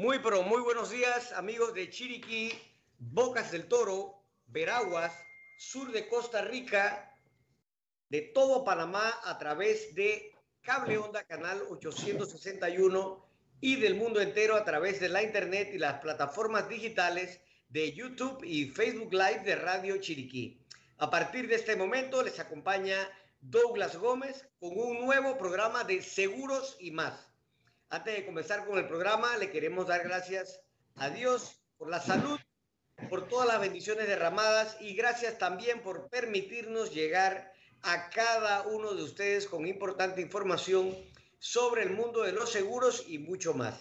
Muy, pero muy buenos días, amigos de Chiriquí, Bocas del Toro, Veraguas, sur de Costa Rica, de todo Panamá a través de Cable Onda Canal 861 y del mundo entero a través de la internet y las plataformas digitales de YouTube y Facebook Live de Radio Chiriquí. A partir de este momento les acompaña Douglas Gómez con un nuevo programa de seguros y más. Antes de comenzar con el programa, le queremos dar gracias a Dios por la salud, por todas las bendiciones derramadas y gracias también por permitirnos llegar a cada uno de ustedes con importante información sobre el mundo de los seguros y mucho más.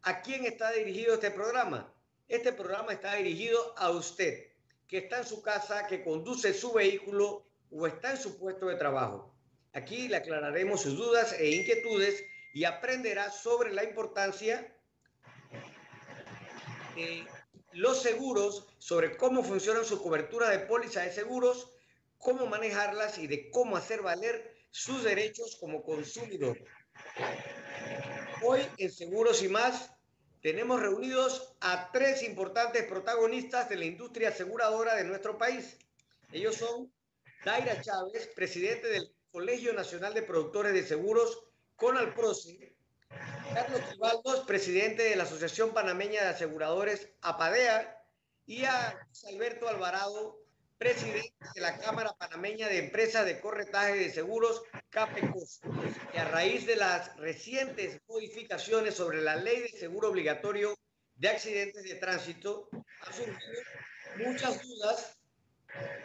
¿A quién está dirigido este programa? Este programa está dirigido a usted, que está en su casa, que conduce su vehículo o está en su puesto de trabajo. Aquí le aclararemos sus dudas e inquietudes y aprenderá sobre la importancia de los seguros, sobre cómo funciona su cobertura de póliza de seguros, cómo manejarlas y de cómo hacer valer sus derechos como consumidor. Hoy en Seguros y más tenemos reunidos a tres importantes protagonistas de la industria aseguradora de nuestro país. Ellos son Daira Chávez, presidente del Colegio Nacional de Productores de Seguros con Alproce, Carlos Quibaldos, presidente de la Asociación Panameña de Aseguradores APADEA, y a Alberto Alvarado, presidente de la Cámara Panameña de Empresas de Corretaje de Seguros, CAPECOS, y a raíz de las recientes modificaciones sobre la Ley de Seguro Obligatorio de Accidentes de Tránsito, ha surgido muchas dudas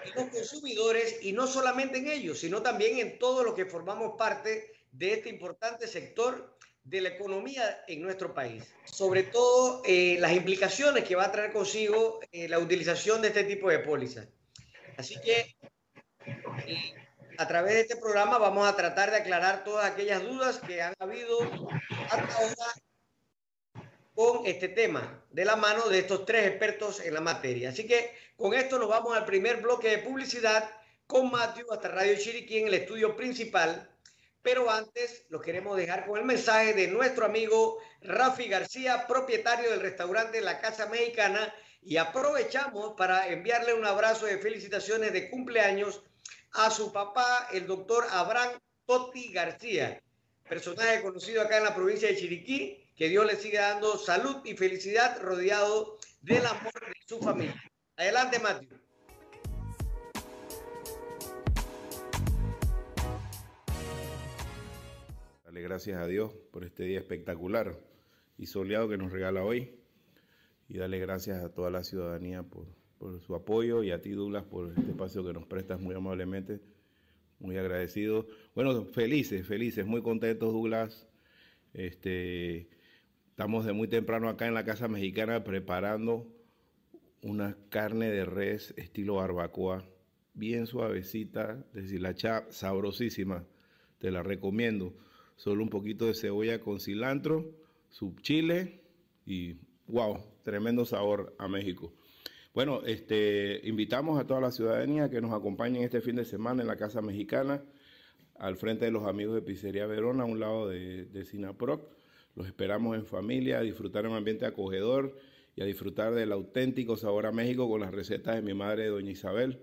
en los consumidores y no solamente en ellos, sino también en todos los que formamos parte de este importante sector de la economía en nuestro país. Sobre todo eh, las implicaciones que va a traer consigo eh, la utilización de este tipo de pólizas. Así que eh, a través de este programa vamos a tratar de aclarar todas aquellas dudas que han habido hasta ahora con este tema, de la mano de estos tres expertos en la materia. Así que con esto nos vamos al primer bloque de publicidad con Matthew hasta Radio Chiriquí en el estudio principal pero antes lo queremos dejar con el mensaje de nuestro amigo Rafi García, propietario del restaurante La Casa Mexicana, y aprovechamos para enviarle un abrazo de felicitaciones de cumpleaños a su papá, el doctor Abraham Totti García, personaje conocido acá en la provincia de Chiriquí, que Dios le siga dando salud y felicidad rodeado del amor de su familia. Adelante, Matthew. Gracias a Dios por este día espectacular y soleado que nos regala hoy. Y darle gracias a toda la ciudadanía por, su apoyo y a ti, Douglas, por este espacio que nos prestas muy amablemente. Muy agradecido. Bueno, felices, felices, muy contentos, Douglas. Este, estamos de muy temprano acá en la Casa Mexicana preparando una carne de res estilo barbacoa, bien suavecita, deshilachada, sabrosísima. Te la recomiendo solo un poquito de cebolla con cilantro, su chile y wow, tremendo sabor a México. Bueno, este, invitamos a toda la ciudadanía que nos acompañen este fin de semana en la Casa Mexicana, al frente de los amigos de Pizzería Verona, a un lado de, de Sinaproc. Los esperamos en familia, a disfrutar un ambiente acogedor y a disfrutar del auténtico sabor a México con las recetas de mi madre, doña Isabel.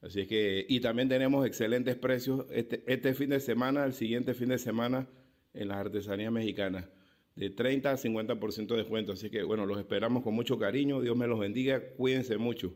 Así es que, y también tenemos excelentes precios este, este fin de semana, el siguiente fin de semana en las artesanías mexicanas, de 30 a 50% de descuento. Así que, bueno, los esperamos con mucho cariño. Dios me los bendiga. Cuídense mucho.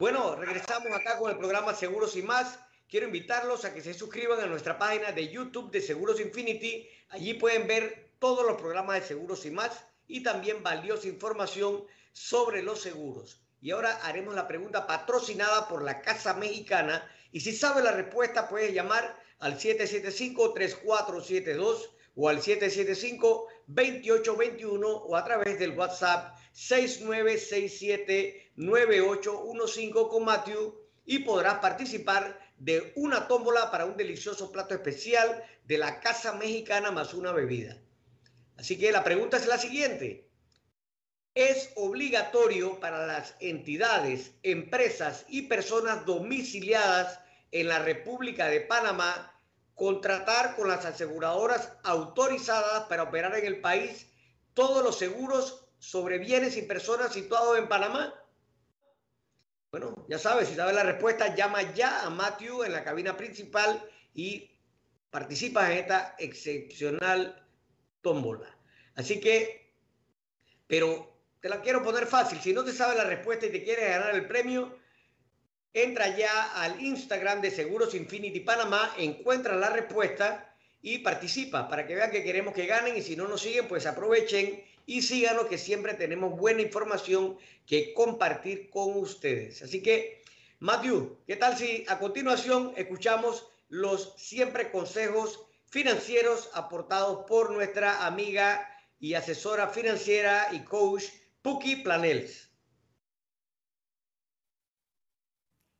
Bueno, regresamos acá con el programa Seguros y más. Quiero invitarlos a que se suscriban a nuestra página de YouTube de Seguros Infinity. Allí pueden ver todos los programas de Seguros y más y también valiosa información sobre los seguros. Y ahora haremos la pregunta patrocinada por la Casa Mexicana. Y si sabe la respuesta, puede llamar al 775-3472 o al 775-2821 o a través del WhatsApp 6967-9815 con Matthew y podrás participar de una tómbola para un delicioso plato especial de la Casa Mexicana más una bebida. Así que la pregunta es la siguiente. ¿Es obligatorio para las entidades, empresas y personas domiciliadas en la República de Panamá contratar con las aseguradoras autorizadas para operar en el país todos los seguros sobre bienes y personas situados en Panamá? Bueno, ya sabes, si sabes la respuesta, llama ya a Matthew en la cabina principal y participa en esta excepcional tómbola. Así que, pero te la quiero poner fácil. Si no te sabes la respuesta y te quieres ganar el premio, entra ya al Instagram de Seguros Infinity Panamá, encuentra la respuesta y participa para que vean que queremos que ganen y si no nos siguen, pues aprovechen y síganos que siempre tenemos buena información que compartir con ustedes. Así que, Matthew, ¿qué tal si a continuación escuchamos los siempre consejos financieros aportados por nuestra amiga y asesora financiera y coach Puki Planels?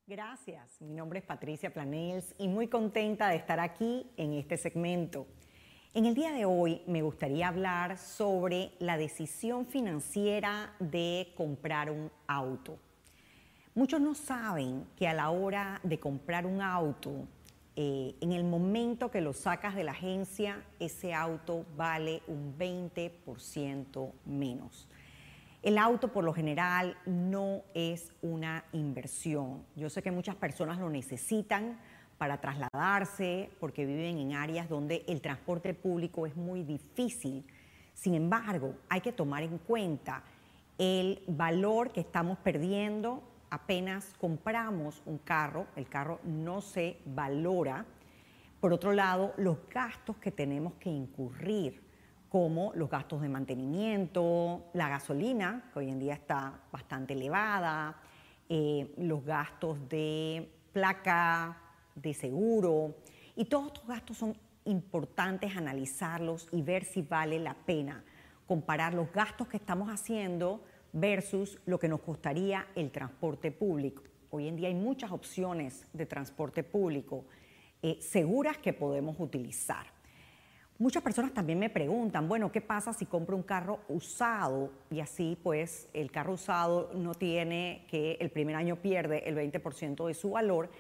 Gracias, mi nombre es Patricia Planels y muy contenta de estar aquí en este segmento. En el día de hoy me gustaría hablar sobre la decisión financiera de comprar un auto. Muchos no saben que a la hora de comprar un auto, eh, en el momento que lo sacas de la agencia, ese auto vale un 20% menos. El auto por lo general no es una inversión. Yo sé que muchas personas lo necesitan para trasladarse, porque viven en áreas donde el transporte público es muy difícil. Sin embargo, hay que tomar en cuenta el valor que estamos perdiendo apenas compramos un carro, el carro no se valora. Por otro lado, los gastos que tenemos que incurrir, como los gastos de mantenimiento, la gasolina, que hoy en día está bastante elevada, eh, los gastos de placa, de seguro. Y todos estos gastos son importantes analizarlos y ver si vale la pena comparar los gastos que estamos haciendo versus lo que nos costaría el transporte público. Hoy en día hay muchas opciones de transporte público eh, seguras que podemos utilizar. Muchas personas también me preguntan, bueno, ¿qué pasa si compro un carro usado? Y así pues el carro usado no tiene que el primer año pierde el 20% de su valor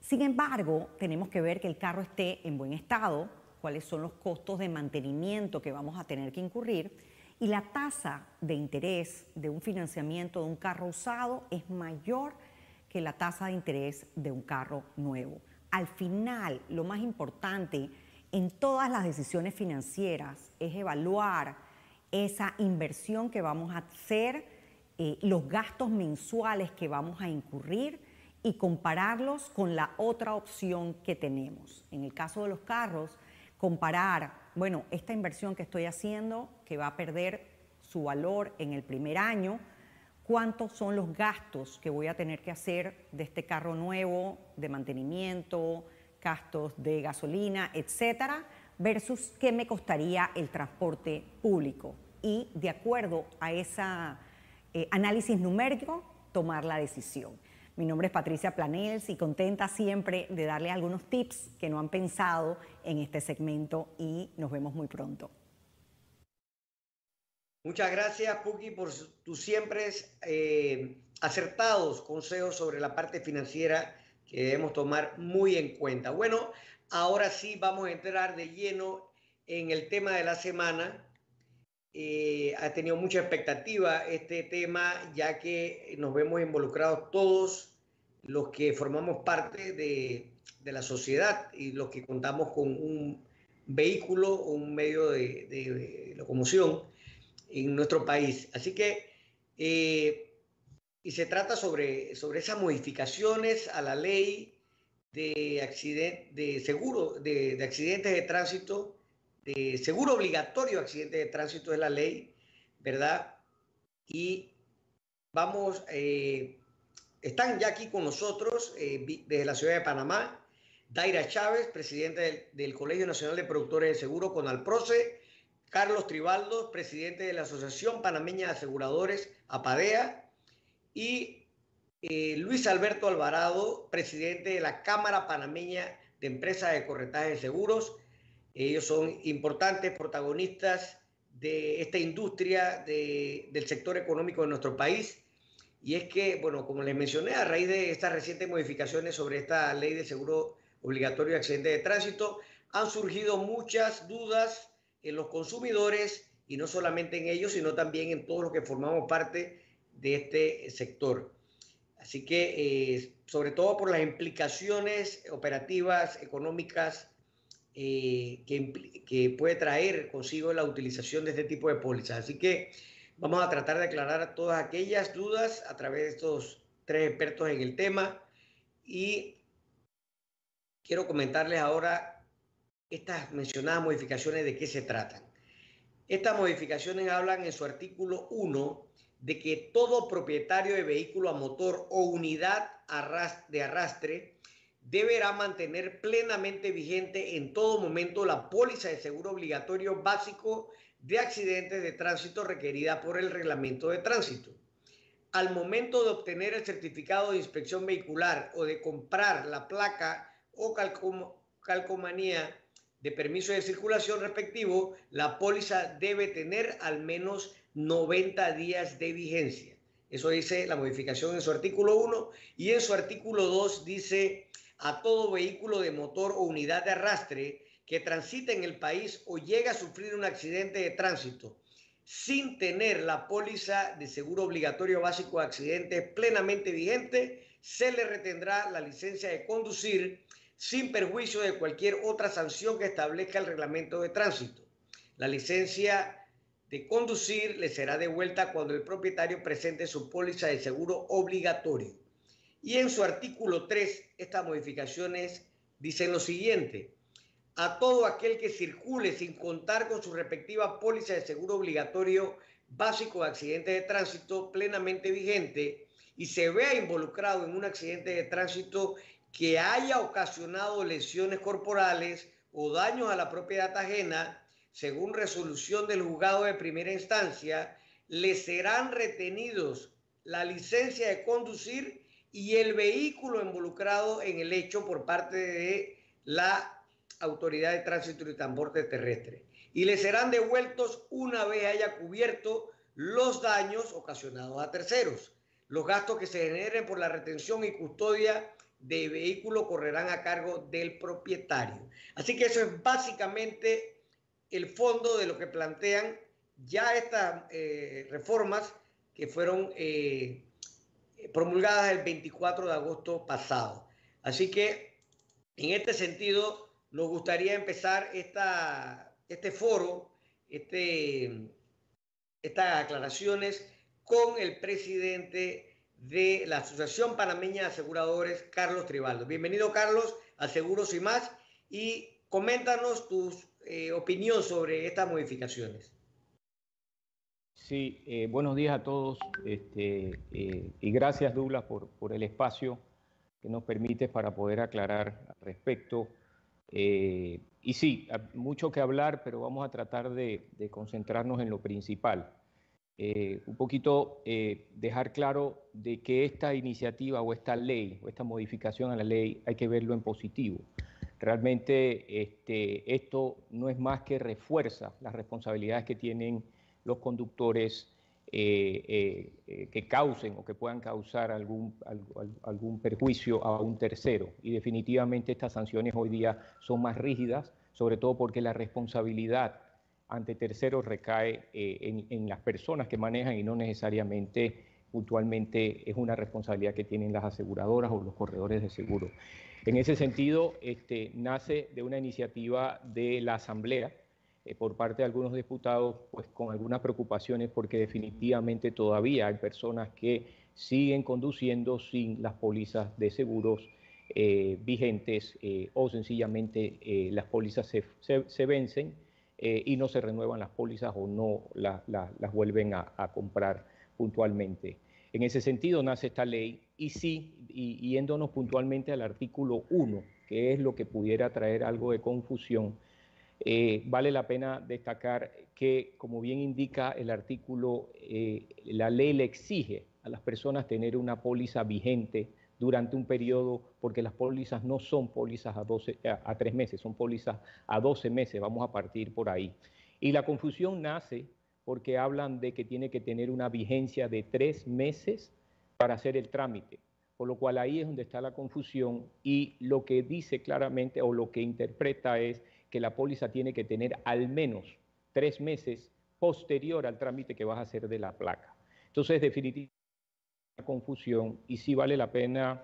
sin embargo, tenemos que ver que el carro esté en buen estado, cuáles son los costos de mantenimiento que vamos a tener que incurrir y la tasa de interés de un financiamiento de un carro usado es mayor que la tasa de interés de un carro nuevo. Al final, lo más importante en todas las decisiones financieras es evaluar esa inversión que vamos a hacer, eh, los gastos mensuales que vamos a incurrir y compararlos con la otra opción que tenemos. En el caso de los carros, comparar, bueno, esta inversión que estoy haciendo, que va a perder su valor en el primer año, cuántos son los gastos que voy a tener que hacer de este carro nuevo, de mantenimiento, gastos de gasolina, etcétera, versus qué me costaría el transporte público. Y de acuerdo a ese eh, análisis numérico, tomar la decisión. Mi nombre es Patricia Planels y contenta siempre de darle algunos tips que no han pensado en este segmento y nos vemos muy pronto. Muchas gracias, Puki, por tus siempre eh, acertados consejos sobre la parte financiera que debemos tomar muy en cuenta. Bueno, ahora sí vamos a entrar de lleno en el tema de la semana. Eh, ha tenido mucha expectativa este tema, ya que nos vemos involucrados todos los que formamos parte de, la sociedad y los que contamos con un vehículo o un medio de, locomoción en nuestro país. Así que, eh, y se trata sobre, sobre esas modificaciones a la ley de, accidente, de seguro, de, accidentes de tránsito, de seguro obligatorio de accidentes de tránsito es la ley, ¿verdad? Y vamos eh, están ya aquí con nosotros eh, desde la ciudad de Panamá, Daira Chávez, presidente del, Colegio Nacional de Productores de Seguro con Alproce, Carlos Tribaldo, presidente de la Asociación Panameña de Aseguradores, APADEA, y eh, Luis Alberto Alvarado, presidente de la Cámara Panameña de Empresas de Corretaje de Seguros. Ellos son importantes protagonistas de esta industria del sector económico de nuestro país y es que, bueno, como les mencioné, a raíz de estas recientes modificaciones sobre esta ley de seguro obligatorio de accidentes de tránsito, han surgido muchas dudas en los consumidores y no solamente en ellos, sino también en todos los que formamos parte de este sector. Así que, eh, sobre todo por las implicaciones operativas, económicas eh, que, que, puede traer consigo la utilización de este tipo de pólizas. Así que vamos a tratar de aclarar todas aquellas dudas a través de estos tres expertos en el tema y quiero comentarles ahora estas mencionadas modificaciones de qué se tratan. Estas modificaciones hablan en su artículo 1 de que todo propietario de vehículo a motor o unidad de arrastre deberá mantener plenamente vigente en todo momento la póliza de seguro obligatorio básico de accidentes de tránsito requerida por el reglamento de tránsito. Al momento de obtener el certificado de inspección vehicular o de comprar la placa o calcomanía de permiso de circulación respectivo, la póliza debe tener al menos 90 días de vigencia. Eso dice la modificación en su artículo 1 y en su artículo 2 dice a todo vehículo de motor o unidad de arrastre que transite en el país o llegue a sufrir un accidente de tránsito sin tener la póliza de seguro obligatorio básico de accidentes plenamente vigente, se le retendrá la licencia de conducir sin perjuicio de cualquier otra sanción que establezca el reglamento de tránsito. La licencia de conducir le será devuelta cuando el propietario presente su póliza de seguro obligatorio. Y en su artículo 3, estas modificaciones dicen lo siguiente. A todo aquel que circule sin contar con su respectiva póliza de seguro obligatorio básico de accidente de tránsito plenamente vigente y se vea involucrado en un accidente de tránsito que haya ocasionado lesiones corporales o daños a la propiedad ajena, según resolución del juzgado de primera instancia, le serán retenidos la licencia de conducir y el vehículo involucrado en el hecho por parte de la Autoridad de Tránsito y Transporte Terrestre. Y le serán devueltos una vez haya cubierto los daños ocasionados a terceros. Los gastos que se generen por la retención y custodia de vehículo correrán a cargo del propietario. Así que eso es básicamente el fondo de lo que plantean ya estas eh, reformas que fueron eh, promulgadas el 24 de agosto pasado. Así que en este sentido nos gustaría empezar este foro, este, estas aclaraciones con el presidente de la Asociación Panameña de Aseguradores, Carlos Tribaldo. Bienvenido, Carlos, a Seguros y más, y coméntanos tu eh, opinión sobre estas modificaciones. Sí, eh, buenos días a todos este, eh, y gracias, Douglas, por, por, el espacio que nos permite para poder aclarar al respecto. Y sí, mucho que hablar, pero vamos a tratar de, de concentrarnos en lo principal. Eh, un poquito eh, dejar claro de que esta iniciativa o esta ley o esta modificación a la ley hay que verlo en positivo. Realmente este, esto no es más que refuerza las responsabilidades que tienen los conductores eh, que causen o que puedan causar algún, algún perjuicio a un tercero. Y definitivamente estas sanciones hoy día son más rígidas, sobre todo porque la responsabilidad ante terceros recae eh, en, las personas que manejan y no necesariamente puntualmente es una responsabilidad que tienen las aseguradoras o los corredores de seguro. En ese sentido, este, nace de una iniciativa de la Asamblea eh, por parte de algunos diputados, pues con algunas preocupaciones porque definitivamente todavía hay personas que siguen conduciendo sin las pólizas de seguros eh, vigentes o sencillamente las pólizas se vencen eh, y no se renuevan las pólizas o no las vuelven a, comprar puntualmente. En ese sentido nace esta ley y sí, y, yéndonos puntualmente al artículo 1, que es lo que pudiera traer algo de confusión, eh, vale la pena destacar que, como bien indica el artículo, eh, la ley le exige a las personas tener una póliza vigente durante un periodo, porque las pólizas no son pólizas a, 12, a, 3 meses, son pólizas a 12 meses, vamos a partir por ahí. Y la confusión nace porque hablan de que tiene que tener una vigencia de 3 meses para hacer el trámite, por lo cual ahí es donde está la confusión y lo que dice claramente o lo que interpreta es que la póliza tiene que tener al menos tres meses posterior al trámite que vas a hacer de la placa. Entonces, definitivamente, confusión y sí vale la pena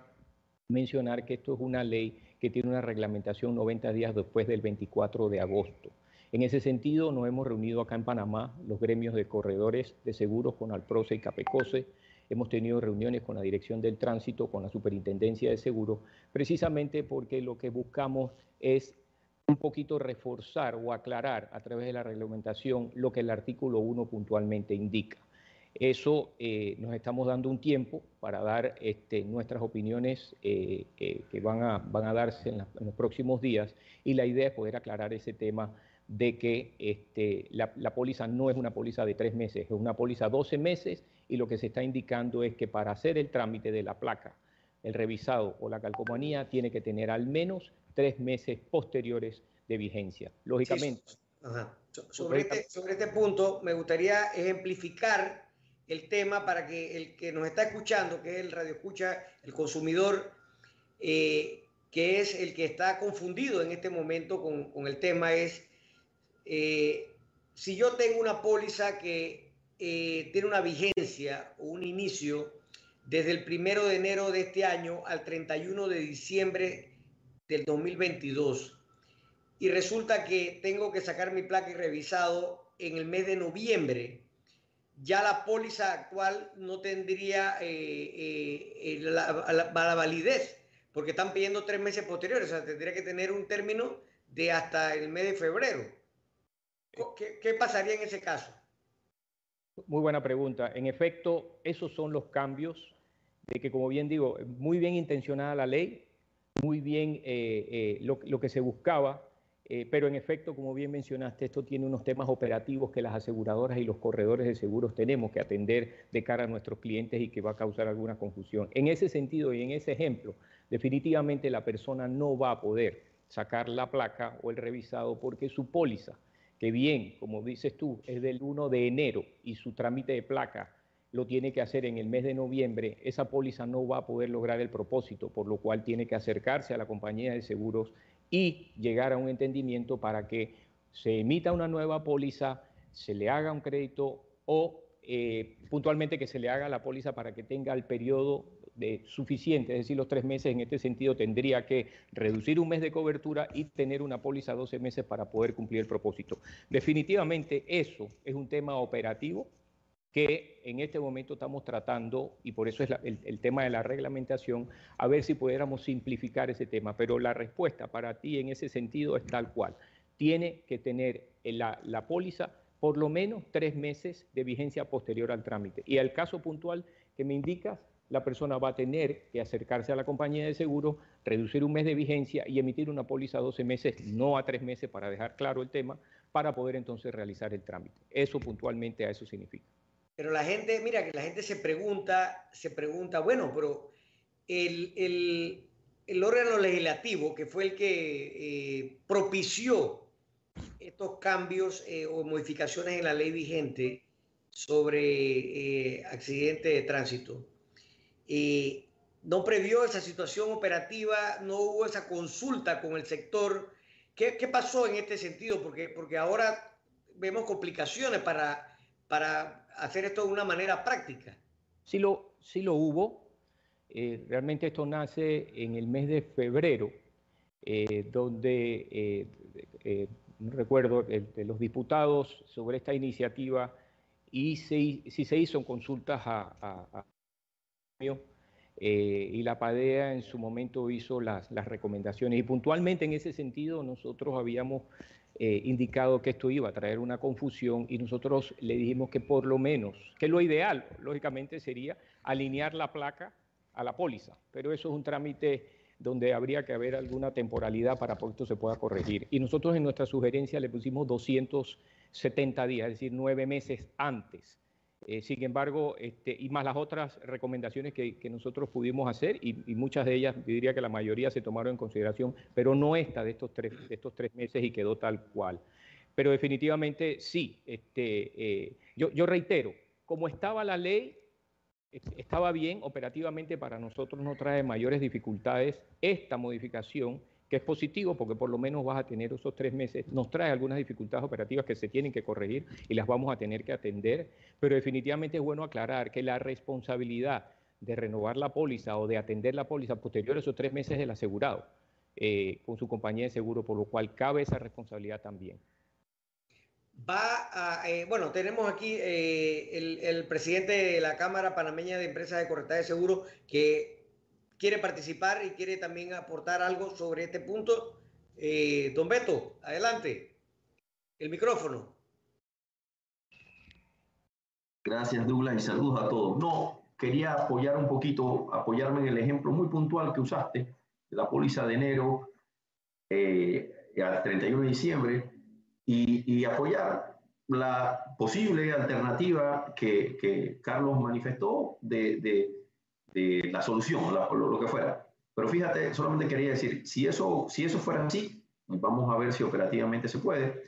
mencionar que esto es una ley que tiene una reglamentación 90 días después del 24 de agosto. En ese sentido, nos hemos reunido acá en Panamá, los gremios de corredores de seguros con Alproce y Capecose. Hemos tenido reuniones con la Dirección del Tránsito, con la Superintendencia de Seguros, precisamente porque lo que buscamos es un poquito reforzar o aclarar a través de la reglamentación lo que el artículo 1 puntualmente indica. Eso eh, nos estamos dando un tiempo para dar este, nuestras opiniones eh, eh, que van a, van a darse en, los próximos días y la idea es poder aclarar ese tema de que este, la, póliza no es una póliza de tres meses, es una póliza 12 meses y lo que se está indicando es que para hacer el trámite de la placa, el revisado o la calcomanía tiene que tener al menos tres meses posteriores de vigencia. Lógicamente. Sobre, este, sobre este punto me gustaría ejemplificar el tema para que el que nos está escuchando, que es el radio escucha, el consumidor, eh, que es el que está confundido en este momento con, el tema, es eh, si yo tengo una póliza que eh, tiene una vigencia o un inicio desde el primero de enero de este año al 31 de diciembre del 2022 y resulta que tengo que sacar mi placa y revisado en el mes de noviembre ya la póliza actual no tendría eh, eh, la, validez, porque están pidiendo tres meses posteriores, o sea, tendría que tener un término de hasta el mes de febrero. ¿Qué, pasaría en ese caso? Muy buena pregunta. En efecto, esos son los cambios de que, como bien digo, muy bien intencionada la ley, muy bien eh, lo, lo que se buscaba, eh, pero en efecto, como bien mencionaste, esto tiene unos temas operativos que las aseguradoras y los corredores de seguros tenemos que atender de cara a nuestros clientes y que va a causar alguna confusión. En ese sentido y en ese ejemplo, definitivamente la persona no va a poder sacar la placa o el revisado porque su póliza, que bien, como dices tú, es del 1 de enero y su trámite de placa lo tiene que hacer en el mes de noviembre, esa póliza no va a poder lograr el propósito, por lo cual tiene que acercarse a la compañía de seguros y llegar a un entendimiento para que se emita una nueva póliza, se le haga un crédito o eh, puntualmente que se le haga la póliza para que tenga el periodo de suficiente, es decir, los tres meses en este sentido tendría que reducir un mes de cobertura y tener una póliza 12 meses para poder cumplir el propósito. Definitivamente eso es un tema operativo que en este momento estamos tratando, y por eso es el, tema de la reglamentación, a ver si pudiéramos simplificar ese tema. Pero la respuesta para ti en ese sentido es tal cual. Tiene que tener la, la póliza por lo menos tres meses de vigencia posterior al trámite. Y al caso puntual que me indicas, la persona va a tener que acercarse a la compañía de seguro, reducir un mes de vigencia y emitir una póliza a 12 meses, no a tres meses, para dejar claro el tema, para poder entonces realizar el trámite. Eso puntualmente a eso significa. Pero la gente, mira, que la gente se pregunta, se pregunta, bueno, pero el, órgano legislativo, que fue el que eh, propició estos cambios eh, o modificaciones en la ley vigente sobre eh, accidentes de tránsito, no previó esa situación operativa, no hubo esa consulta con el sector. ¿Qué, qué pasó en este sentido? Porque, porque ahora vemos complicaciones para, para hacer esto de una manera práctica. Sí lo, sí lo hubo. Eh, realmente esto nace en el mes de febrero, eh, donde, eh, recuerdo, de los diputados sobre esta iniciativa y si se hizo consultas a, y la PADEA en su momento hizo las recomendaciones. Y puntualmente en ese sentido nosotros habíamos eh, indicado que esto iba a traer una confusión y nosotros le dijimos que por lo menos, que lo ideal, lógicamente, sería alinear la placa a la póliza, pero eso es un trámite donde habría que haber alguna temporalidad para que esto se pueda corregir. Y nosotros en nuestra sugerencia le pusimos 270 días, es decir, nueve meses antes eh, sin embargo, este, y más las otras recomendaciones que, nosotros pudimos hacer, y, muchas de ellas, diría que la mayoría se tomaron en consideración, pero no esta de estos tres, de estos tres meses y quedó tal cual. Pero definitivamente sí, este, eh, yo reitero, como estaba la ley, estaba bien, operativamente para nosotros no trae mayores dificultades esta modificación que es positivo porque por lo menos vas a tener esos tres meses. Nos trae algunas dificultades operativas que se tienen que corregir y las vamos a tener que atender, pero definitivamente es bueno aclarar que la responsabilidad de renovar la póliza o de atender la póliza posterior a esos tres meses del asegurado eh, con su compañía de seguro, por lo cual cabe esa responsabilidad también. Va a, eh, bueno, tenemos aquí eh, el, presidente de la Cámara Panameña de Empresas de Corretaje de Seguro que quiere participar y quiere también aportar algo sobre este punto. Eh, don Beto, adelante. El micrófono. Gracias, Douglas, y saludos a todos. No, quería apoyar un poquito, apoyarme en el ejemplo muy puntual que usaste de la póliza de enero eh, al 31 de diciembre y, y, apoyar la posible alternativa que, que Carlos manifestó de, de de la solución, lo, que fuera. Pero fíjate, solamente quería decir, si eso, si eso fuera así, vamos a ver si operativamente se puede,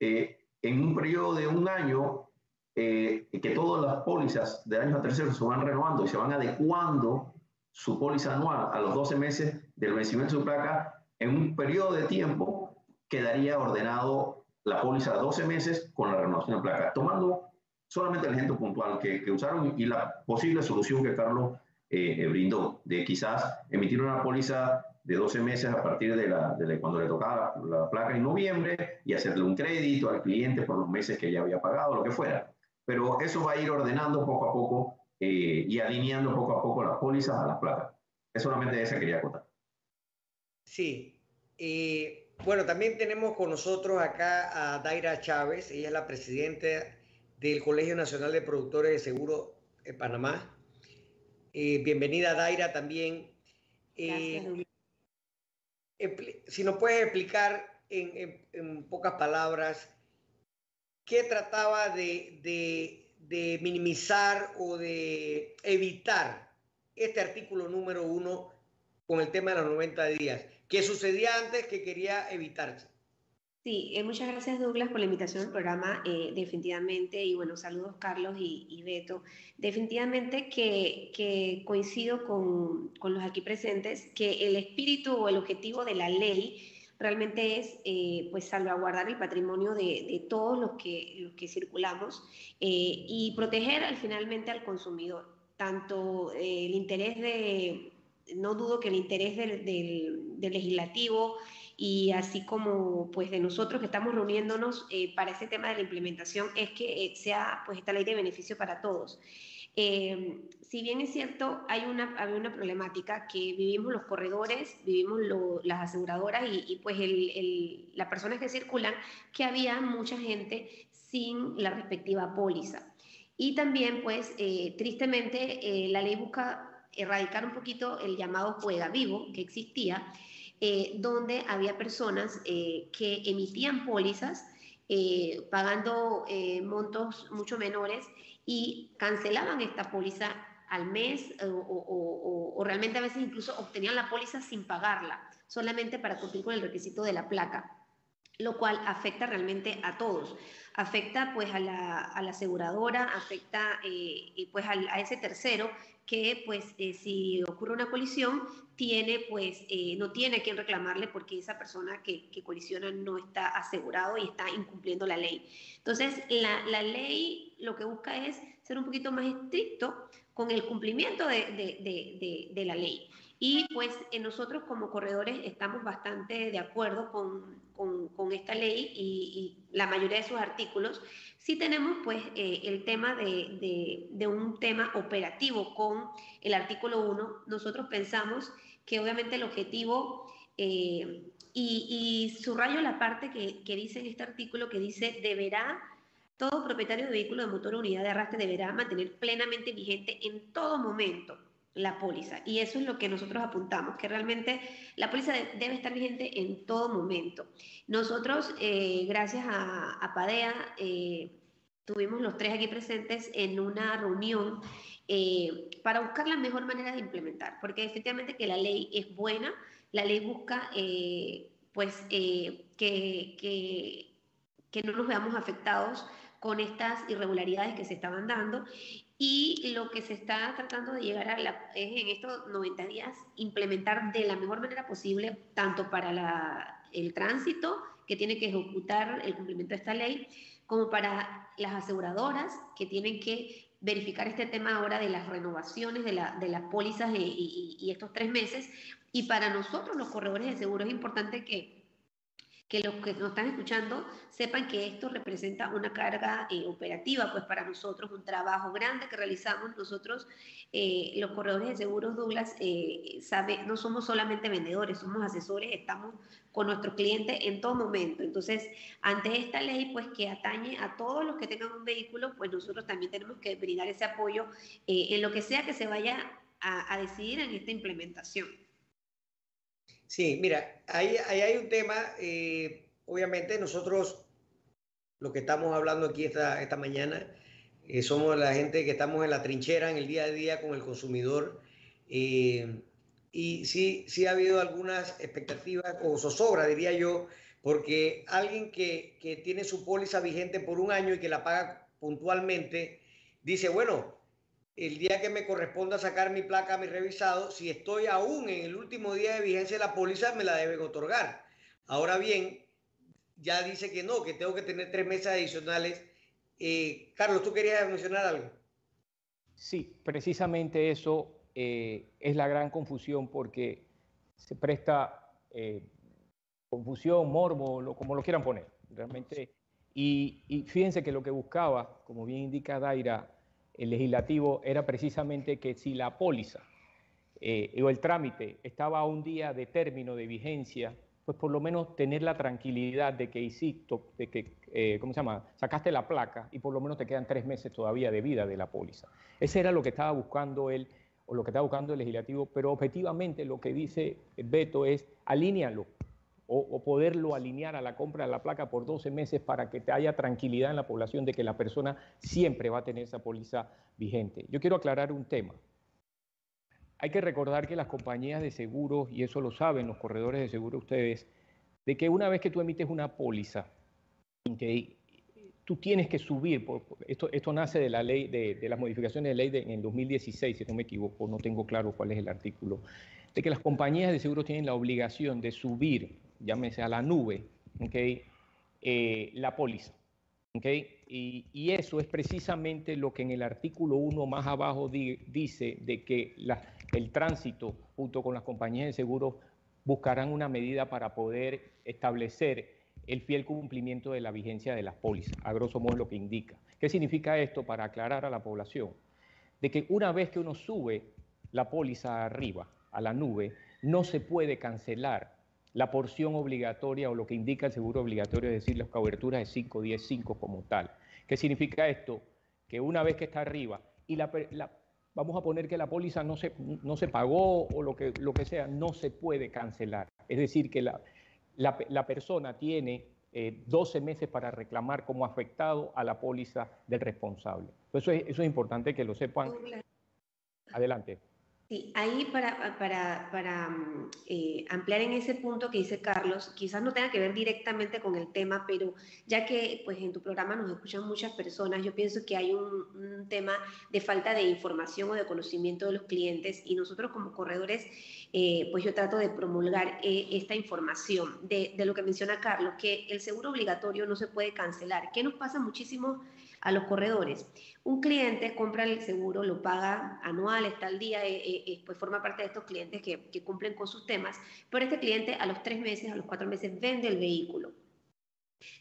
eh, en un periodo de un año, eh, que todas las pólizas de años a terceros se van renovando y se van adecuando su póliza anual a los 12 meses del vencimiento de su placa, en un periodo de tiempo quedaría ordenado la póliza a 12 meses con la renovación de placa, tomando solamente el ejemplo puntual que, que usaron y la posible solución que Carlos eh, eh, brindó, de quizás emitir una póliza de 12 meses a partir de, la, de cuando le tocaba la, placa en noviembre y hacerle un crédito al cliente por los meses que ya había pagado, lo que fuera. Pero eso va a ir ordenando poco a poco eh, y alineando poco a poco las pólizas a las placas. Es solamente esa quería contar. Sí. bueno, también tenemos con nosotros acá a Daira Chávez, ella es la presidenta del Colegio Nacional de Productores de Seguro de Panamá. Eh, bienvenida Daira también. Eh, si nos puedes explicar en, pocas palabras qué trataba de, de, minimizar o de evitar este artículo número uno con el tema de los 90 días. ¿Qué sucedía antes que quería evitarse? Sí, eh, muchas gracias Douglas por la invitación al programa, eh, definitivamente, y bueno, saludos Carlos y, Beto. Definitivamente que, que coincido con, con, los aquí presentes que el espíritu o el objetivo de la ley realmente es eh, pues salvaguardar el patrimonio de, de todos los que, los que circulamos y proteger al, finalmente al consumidor, tanto el interés de, no dudo que el interés del, del, del legislativo, y así como pues de nosotros que estamos reuniéndonos eh, para ese tema de la implementación es que eh, sea pues esta ley de beneficio para todos. Eh, si bien es cierto, hay una, hay una problemática que vivimos los corredores, vivimos las aseguradoras y, y pues el, el, las personas que circulan, que había mucha gente sin la respectiva póliza. Y también, pues, tristemente, la ley busca erradicar un poquito el llamado juega vivo que existía eh, donde había personas eh, que emitían pólizas eh, pagando montos mucho menores y cancelaban esta póliza al mes o, realmente a veces incluso obtenían la póliza sin pagarla, solamente para cumplir con el requisito de la placa, lo cual afecta realmente a todos. Afecta pues a la, aseguradora, afecta pues a ese tercero que pues eh, si ocurre una colisión tiene pues eh, no tiene a quien reclamarle porque esa persona que, que, colisiona no está asegurado y está incumpliendo la ley. Entonces la, la, ley lo que busca es ser un poquito más estricto con el cumplimiento de, de, de, de la ley. Y pues nosotros como corredores estamos bastante de acuerdo con, con, esta ley y, y, la mayoría de sus artículos. Sí tenemos pues eh, el tema de, de, un tema operativo con el artículo 1. Nosotros pensamos que obviamente el objetivo, eh, y, y, subrayo la parte que, que dice en este artículo que dice deberá todo propietario de vehículo de motor o unidad de arrastre deberá mantener plenamente vigente en todo momento la póliza. Y eso es lo que nosotros apuntamos, que realmente la póliza debe estar vigente en todo momento. Nosotros, eh, gracias a, PADEA, eh, tuvimos los tres aquí presentes en una reunión eh, para buscar la mejor manera de implementar, porque efectivamente que la ley es buena, la ley busca pues que, que, que no nos veamos afectados con estas irregularidades que se estaban dando Y lo que se está tratando de llegar a la, es en estos 90 días implementar de la mejor manera posible, tanto para la, el tránsito, que tiene que ejecutar el cumplimiento de esta ley, como para las aseguradoras, que tienen que verificar este tema ahora de las renovaciones de, la, de las pólizas y, y, estos tres meses. Y para nosotros, los corredores de seguro, es importante que que los que nos están escuchando sepan que esto representa una carga eh, operativa, pues para nosotros un trabajo grande que realizamos nosotros, eh, los corredores de seguros Douglas, eh, sabe, no somos solamente vendedores, somos asesores, estamos con nuestros clientes en todo momento. Entonces, ante esta ley, pues que atañe a todos los que tengan un vehículo, pues nosotros también tenemos que brindar ese apoyo en lo que sea que se vaya a decidir en esta implementación. Sí, mira, ahí, hay un tema, eh, obviamente nosotros, lo que estamos hablando aquí esta, esta mañana, eh, somos la gente que estamos en la trinchera en el día a día con el consumidor. Eh, y sí, sí ha habido algunas expectativas o zozobra, diría yo, porque alguien que, que tiene su póliza vigente por un año y que la paga puntualmente, dice, bueno, el día que me corresponda sacar mi placa, mi revisado, si estoy aún en el último día de vigencia de la póliza, me la deben otorgar. Ahora bien, ya dice que no, que tengo que tener tres meses adicionales. Eh, Carlos, ¿tú querías mencionar algo? Sí, precisamente eso eh, es la gran confusión porque se presta eh, confusión, morbo, como lo quieran poner, realmente. Y, y fíjense que lo que buscaba, como bien indica Daira, el legislativo era precisamente que si la póliza eh, o el trámite estaba a un día de término de vigencia, pues por lo menos tener la tranquilidad de que hiciste, de que, eh, ¿cómo se llama? Sacaste la placa y por lo menos te quedan tres meses todavía de vida de la póliza. Ese era lo que estaba buscando él o lo que estaba buscando el legislativo, pero objetivamente lo que dice Beto es alíñalo, o, poderlo alinear a la compra de la placa por 12 meses para que te haya tranquilidad en la población de que la persona siempre va a tener esa póliza vigente. Yo quiero aclarar un tema. Hay que recordar que las compañías de seguros, y eso lo saben los corredores de seguro ustedes, de que una vez que tú emites una póliza, tú tienes que subir, esto, esto nace de la ley, de, las modificaciones de ley en el 2016, si no me equivoco, no tengo claro cuál es el artículo, de que las compañías de seguros tienen la obligación de subir llámese a la nube. Eh, la póliza. Y, eso es precisamente lo que en el artículo 1 más abajo dice de que el tránsito junto con las compañías de seguros buscarán una medida para poder establecer el fiel cumplimiento de la vigencia de las pólizas, a grosso modo lo que indica. ¿Qué significa esto para aclarar a la población? De que una vez que uno sube la póliza arriba, a la nube, no se puede cancelar la porción obligatoria o lo que indica el seguro obligatorio, es decir, las coberturas de 5, 10, 5 como tal. ¿Qué significa esto? Que una vez que está arriba y la, vamos a poner que la póliza no se, no se pagó o lo que, lo que sea, no se puede cancelar. Es decir, que la, la, persona tiene 12 eh, meses para reclamar como afectado a la póliza del responsable. Eso es, eso es importante que lo sepan. Adelante. Sí, ahí para, para, para mm, eh, ampliar en ese punto que dice Carlos, quizás no tenga que ver directamente con el tema, pero ya que pues en tu programa nos escuchan muchas personas, yo pienso que hay un, tema de falta de información o de conocimiento de los clientes y nosotros como corredores, eh, pues yo trato de promulgar eh, esta información de, de lo que menciona Carlos, que el seguro obligatorio no se puede cancelar. ¿Qué nos pasa muchísimo a los corredores? Un cliente compra el seguro, lo paga anual, está al día, eh, eh, eh, pues forma parte de estos clientes que, que cumplen con sus temas, pero este cliente a los tres meses, a los cuatro meses vende el vehículo.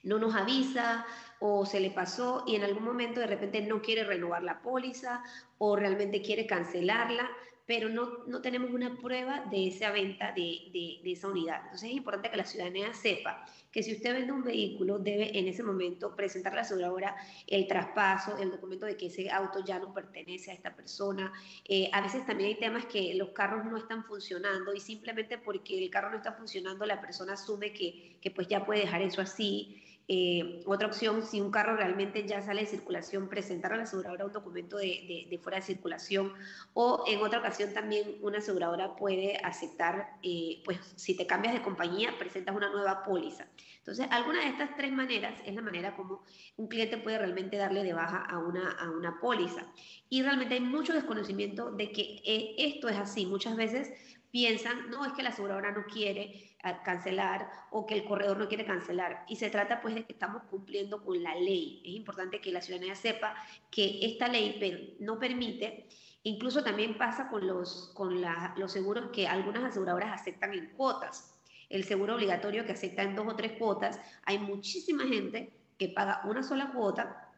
No nos avisa o se le pasó y en algún momento de repente no quiere renovar la póliza o realmente quiere cancelarla pero no, no tenemos una prueba de esa venta de, de, esa unidad. Entonces es importante que la ciudadanía sepa que si usted vende un vehículo, debe en ese momento presentar a la aseguradora el traspaso, el documento de que ese auto ya no pertenece a esta persona. Eh, a veces también hay temas que los carros no están funcionando y simplemente porque el carro no está funcionando, la persona asume que, que pues ya puede dejar eso así. Eh, otra opción, si un carro realmente ya sale de circulación, presentar a la aseguradora un documento de, de, fuera de circulación o en otra ocasión también una aseguradora puede aceptar, eh, pues si te cambias de compañía, presentas una nueva póliza. Entonces, alguna de estas tres maneras es la manera como un cliente puede realmente darle de baja a una, a una póliza. Y realmente hay mucho desconocimiento de que eh, esto es así. Muchas veces piensan, no, es que la aseguradora no quiere ah, cancelar o que el corredor no quiere cancelar. Y se trata pues de que estamos cumpliendo con la ley. Es importante que la ciudadanía sepa que esta ley no permite, incluso también pasa con los, con los seguros que algunas aseguradoras aceptan en cuotas. El seguro obligatorio que acepta en dos o tres cuotas, hay muchísima gente que paga una sola cuota,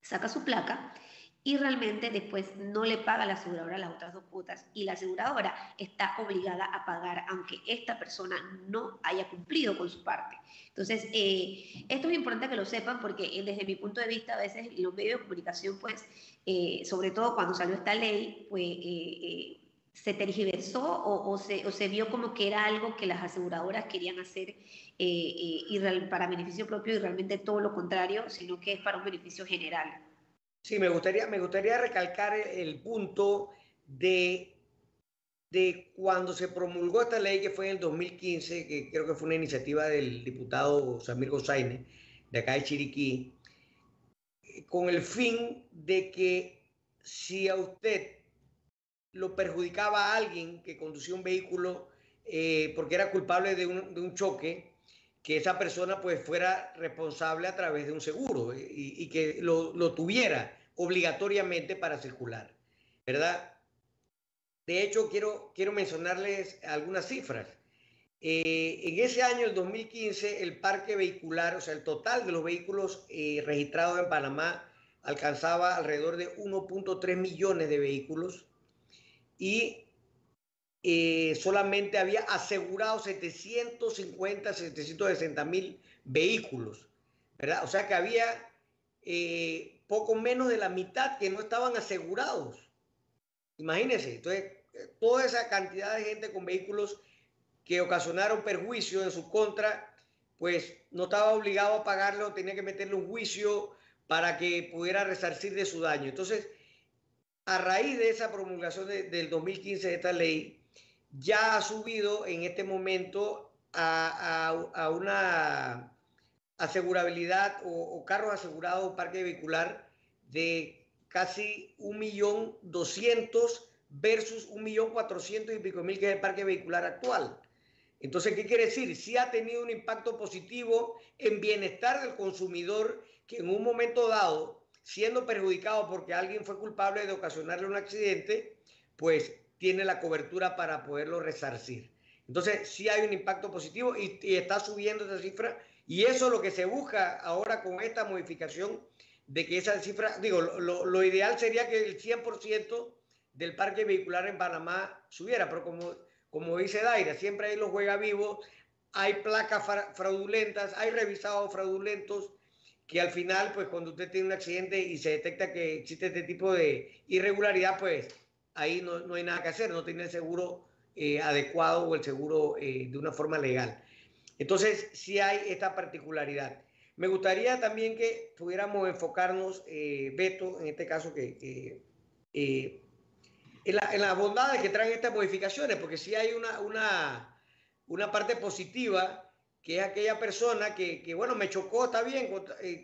saca su placa y realmente después no le paga la aseguradora las otras dos cuotas y la aseguradora está obligada a pagar aunque esta persona no haya cumplido con su parte. Entonces, eh, esto es importante que lo sepan porque eh, desde mi punto de vista a veces los medios de comunicación, pues, eh, sobre todo cuando salió esta ley, pues se tergiversó o, se, o, se, vio como que era algo que las aseguradoras querían hacer y para beneficio propio y realmente todo lo contrario, sino que es para un beneficio general. Sí, me gustaría, me gustaría recalcar el, punto de, de cuando se promulgó esta ley, que fue en el 2015, que creo que fue una iniciativa del diputado Samir Gozaine, de acá de Chiriquí, con el fin de que si a usted lo perjudicaba a alguien que conducía un vehículo eh, porque era culpable de un, de un choque, que esa persona pues fuera responsable a través de un seguro y, que lo, tuviera obligatoriamente para circular, ¿verdad? De hecho, quiero, quiero mencionarles algunas cifras. Eh, en ese año, el 2015, el parque vehicular, o sea, el total de los vehículos eh, registrados en Panamá alcanzaba alrededor de 1.3 millones de vehículos y eh, solamente había asegurado 750, 760 mil vehículos, ¿verdad? O sea que había eh, poco menos de la mitad que no estaban asegurados. Imagínense, entonces, toda esa cantidad de gente con vehículos que ocasionaron perjuicio en su contra, pues no estaba obligado a pagarlo, tenía que meterle un juicio para que pudiera resarcir de su daño. Entonces, a raíz de esa promulgación del 2015 de esta ley, ya ha subido en este momento a, una asegurabilidad o, carros asegurados parque vehicular de casi un millón doscientos versus un millón cuatrocientos y pico mil que es el parque vehicular actual. Entonces, ¿qué quiere decir? Sí ha tenido un impacto positivo en bienestar del consumidor que en un momento dado, siendo perjudicado porque alguien fue culpable de ocasionarle un accidente, pues tiene la cobertura para poderlo resarcir. Entonces, sí hay un impacto positivo y, está subiendo esa cifra y eso es lo que se busca ahora con esta modificación de que esa cifra, digo, lo, ideal sería que el 100% del parque vehicular en Panamá subiera, pero como, como dice Daira, siempre hay los juega vivos, hay placas fraudulentas, hay revisados fraudulentos, que al final, pues cuando usted tiene un accidente y se detecta que existe este tipo de irregularidad, pues ahí no, hay nada que hacer, no tiene el seguro eh, adecuado o el seguro eh, de una forma legal. Entonces, sí hay esta particularidad. Me gustaría también que pudiéramos enfocarnos, eh, Beto, en este caso, que, en, la, las bondades que traen estas modificaciones, porque sí hay una, una, una parte positiva, que es aquella persona que, bueno, me chocó, está bien,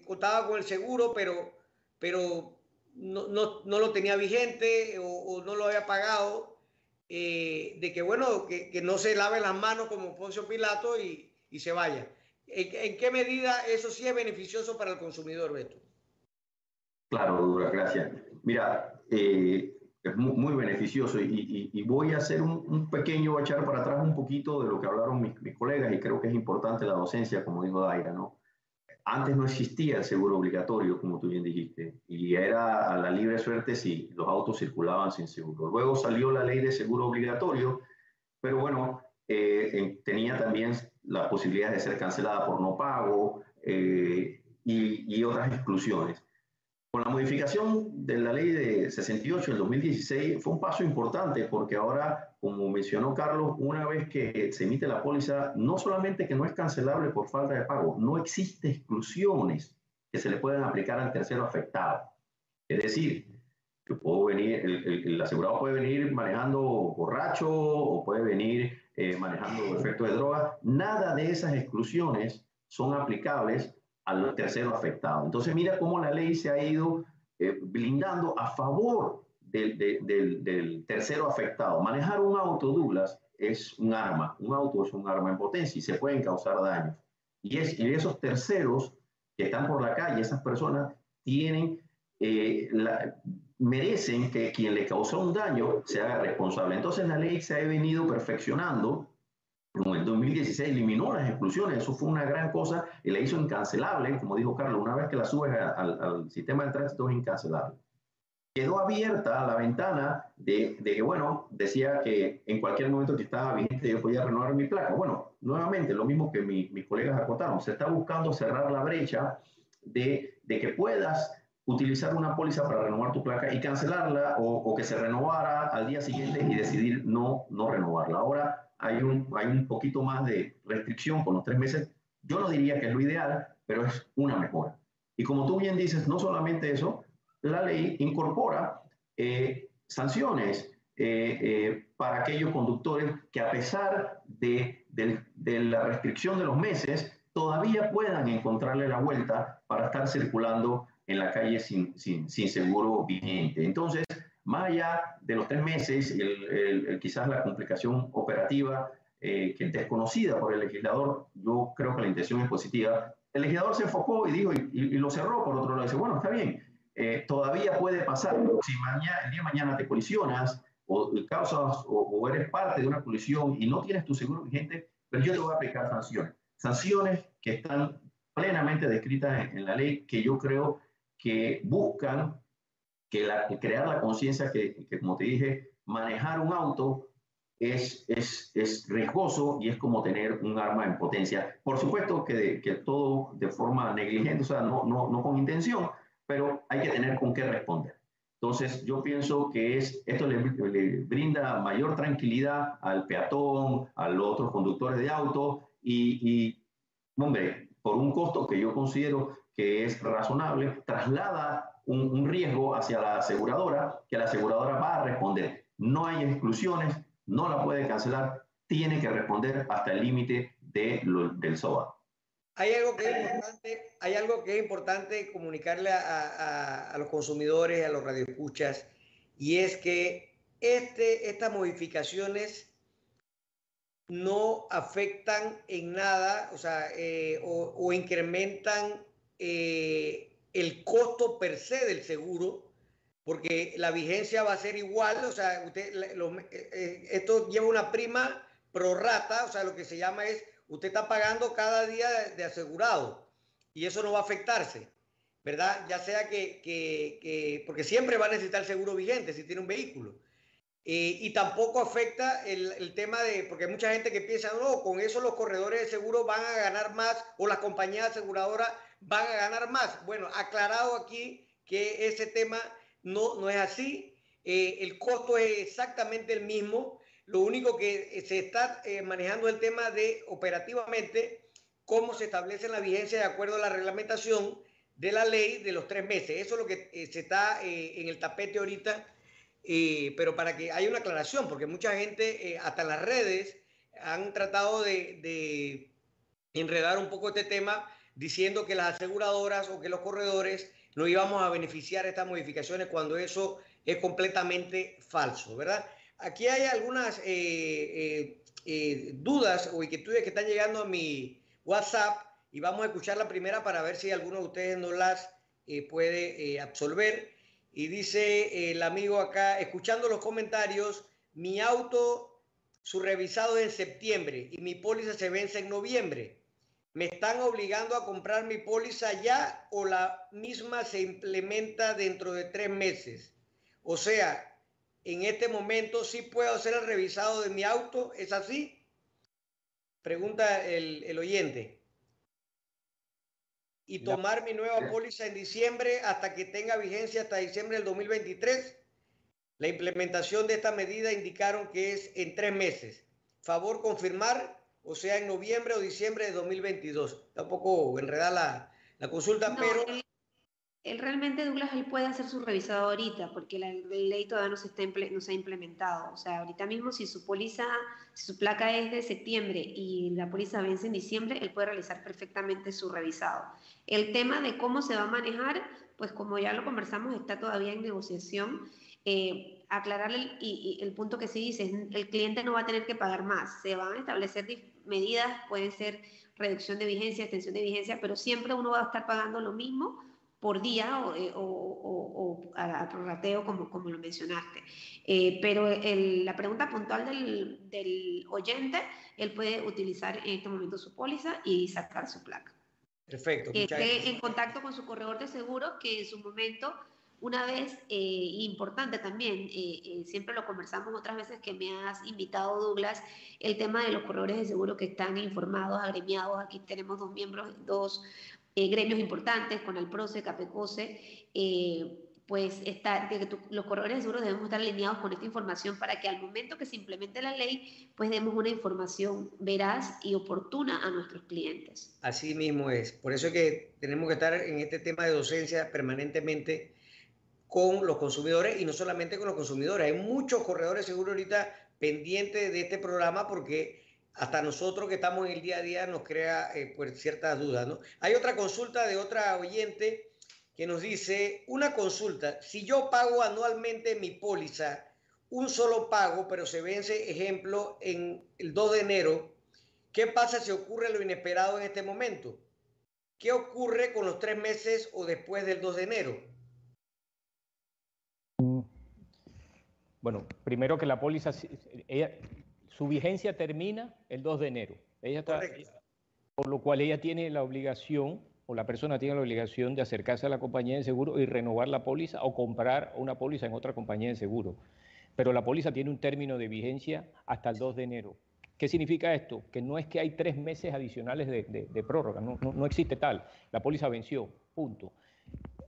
contaba con el seguro, pero, pero no, no, lo tenía vigente o, no lo había pagado, eh, de que bueno, que, no se lave las manos como Poncio Pilato y, se vaya. ¿En, qué medida eso sí es beneficioso para el consumidor, Beto? Claro, Dura, gracias. Mira, eh, es muy, beneficioso y, voy a hacer un, pequeño, echar para atrás un poquito de lo que hablaron mis, mis colegas y creo que es importante la docencia, como dijo Daira, ¿no? Antes no existía el seguro obligatorio, como tú bien dijiste, y era a la libre suerte si los autos circulaban sin seguro. Luego salió la ley de seguro obligatorio, pero bueno, eh, tenía también la posibilidad de ser cancelada por no pago eh, y, y otras exclusiones. Con la modificación de la ley de 68 del 2016 fue un paso importante porque ahora, como mencionó Carlos, una vez que se emite la póliza, no solamente que no es cancelable por falta de pago, no existe exclusiones que se le puedan aplicar al tercero afectado. Es decir, que puedo venir, el, asegurado puede venir manejando borracho o puede venir eh, manejando efecto de droga. Nada de esas exclusiones son aplicables al tercero afectado. Entonces mira cómo la ley se ha ido eh, blindando a favor del, del, tercero afectado. Manejar un auto, Douglas, es un arma. Un auto es un arma en potencia y se pueden causar daños. Y, es, y esos terceros que están por la calle, esas personas tienen, eh, merecen que quien le causó un daño se haga responsable. Entonces la ley se ha venido perfeccionando. El 2016 eliminó las exclusiones, eso fue una gran cosa y la hizo incancelable, como dijo Carlos, una vez que la subes al, al sistema de tránsito es incancelable quedó abierta la ventana de, de, que, bueno, decía que en cualquier momento que estaba vigente yo podía renovar mi placa. Bueno, nuevamente, lo mismo que mis colegas acotaron, se está buscando cerrar la brecha de, de, que puedas utilizar una póliza para renovar tu placa y cancelarla o, o, que se renovara al día siguiente y decidir no, no renovarla. Ahora hay un, hay un poquito más de restricción con los tres meses. Yo no diría que es lo ideal, pero es una mejora. Y como tú bien dices, no solamente eso, la ley incorpora eh, sanciones eh, eh, para aquellos conductores que a pesar de, la restricción de los meses, todavía puedan encontrarle la vuelta para estar circulando en la calle sin, sin, seguro vigente. Entonces, más allá de los tres meses, quizás la complicación operativa que es desconocida por el legislador, yo creo que la intención es positiva. El legislador se enfocó y dijo, y, lo cerró por otro lado, dice, bueno, está bien, eh, todavía puede pasar. Si mañana, el día de mañana te colisionas o causas o, eres parte de una colisión y no tienes tu seguro vigente, pero yo te voy a aplicar sanciones. Sanciones que están plenamente descritas en, la ley, que yo creo que buscan que, la, crear la conciencia que, que, como te dije, manejar un auto es, es, es, riesgoso y es como tener un arma en potencia. Por supuesto que, que todo de forma negligente, o sea, no, no, no con intención, pero hay que tener con qué responder. Entonces, yo pienso que es, esto le, brinda mayor tranquilidad al peatón, a los otros conductores de auto y, hombre, por un costo que yo considero que es razonable, traslada un, un, riesgo hacia la aseguradora, que la aseguradora va a responder. No hay exclusiones, no la puede cancelar, tiene que responder hasta el límite de del SOA. Hay algo que es importante, hay algo que es importante comunicarle a, los consumidores, a los radioescuchas, y es que este, estas modificaciones no afectan en nada, o sea, eh, o, incrementan eh, el costo per se del seguro, porque la vigencia va a ser igual, o sea, usted, eh, esto lleva una prima prorata, o sea, lo que se llama es usted está pagando cada día de, asegurado y eso no va a afectarse, ¿verdad? Ya sea que, porque siempre va a necesitar seguro vigente si tiene un vehículo. Eh, y tampoco afecta el, tema de, porque hay mucha gente que piensa, no, con eso los corredores de seguro van a ganar más o las compañías aseguradoras van a ganar más. Bueno, aclarado aquí que ese tema no, no es así. Eh, el costo es exactamente el mismo. Lo único que eh, se está eh, manejando el tema de operativamente cómo se establece la vigencia de acuerdo a la reglamentación de la ley de los tres meses. Eso es lo que eh, se está en el tapete ahorita, pero para que haya una aclaración, porque mucha gente, hasta las redes, han tratado de, de enredar un poco este tema diciendo que las aseguradoras o que los corredores no íbamos a beneficiar estas modificaciones cuando eso es completamente falso, ¿verdad? Aquí hay algunas eh, eh, eh, dudas o inquietudes que están llegando a mi WhatsApp y vamos a escuchar la primera para ver si alguno de ustedes no las puede absolver. Y dice el amigo acá, escuchando los comentarios, mi auto, su revisado es en septiembre y mi póliza se vence en noviembre. ¿Me están obligando a comprar mi póliza ya o la misma se implementa dentro de tres meses? O sea, en este momento sí puedo hacer el revisado de mi auto, ¿es así? Pregunta el, oyente. Y tomar mi nueva póliza en diciembre hasta que tenga vigencia hasta diciembre del 2023. La implementación de esta medida indicaron que es en tres meses. Favor confirmar, o sea, en noviembre o diciembre de 2022. Está un poco enredada la, consulta, pero... él realmente, Douglas, él puede hacer su revisado ahorita, porque la ley todavía no se, está, no se ha implementado. O sea, ahorita mismo, si su póliza, si su placa es de septiembre y la póliza vence en diciembre, él puede realizar perfectamente su revisado. El tema de cómo se va a manejar, pues como ya lo conversamos, está todavía en negociación. Eh, aclararle y, el punto que sí dice, el cliente no va a tener que pagar más. Se van a establecer medidas, pueden ser reducción de vigencia, extensión de vigencia, pero siempre uno va a estar pagando lo mismo por día o, eh, o, a, prorrateo, como, como lo mencionaste. Eh, pero la pregunta puntual del, del, oyente, él puede utilizar en este momento su póliza y sacar su placa. Perfecto. Esté en contacto con su corredor de seguros, que en su momento, una vez, eh, importante también, siempre lo conversamos otras veces que me has invitado, Douglas, el tema de los corredores de seguro que están informados, agremiados. Aquí tenemos dos miembros, dos eh, gremios importantes, con el PROCE, CAPECOSE, eh, pues está, los corredores de seguros debemos estar alineados con esta información para que al momento que se implemente la ley, pues demos una información veraz y oportuna a nuestros clientes. Así mismo es. Por eso es que tenemos que estar en este tema de docencia permanentemente con los consumidores y no solamente con los consumidores. Hay muchos corredores seguros ahorita pendientes de este programa porque hasta nosotros que estamos en el día a día nos crea eh, pues, ciertas dudas. ¿no? Hay otra consulta de otra oyente que nos dice, una consulta, si yo pago anualmente mi póliza, un solo pago, pero se vence, ejemplo, en el 2 de enero, ¿qué pasa si ocurre lo inesperado en este momento? ¿Qué ocurre con los tres meses o después del 2 de enero? Bueno, primero que la póliza, ella, su vigencia termina el 2 de enero. Ella está, por lo cual ella tiene la obligación, o la persona tiene la obligación de acercarse a la compañía de seguro y renovar la póliza o comprar una póliza en otra compañía de seguro. Pero la póliza tiene un término de vigencia hasta el 2 de enero. ¿Qué significa esto? Que no es que hay tres meses adicionales de, prórroga, no, existe tal. La póliza venció, punto.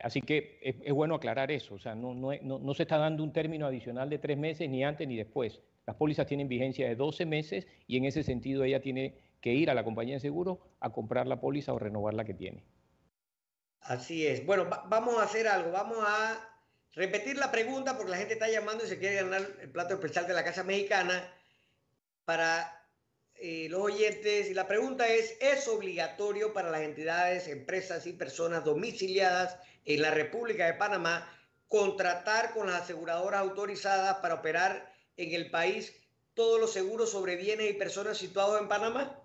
Así que es, bueno aclarar eso, o sea, no, se está dando un término adicional de tres meses ni antes ni después. Las pólizas tienen vigencia de 12 meses y en ese sentido ella tiene que ir a la compañía de seguro a comprar la póliza o renovar la que tiene. Así es. Bueno, vamos a hacer algo. Vamos a repetir la pregunta porque la gente está llamando y se quiere ganar el plato especial de la Casa Mexicana para eh, los oyentes. Y la pregunta es, ¿es obligatorio para las entidades, empresas y personas domiciliadas en la República de Panamá contratar con las aseguradoras autorizadas para operar en el país todos los seguros sobre bienes y personas situados en Panamá?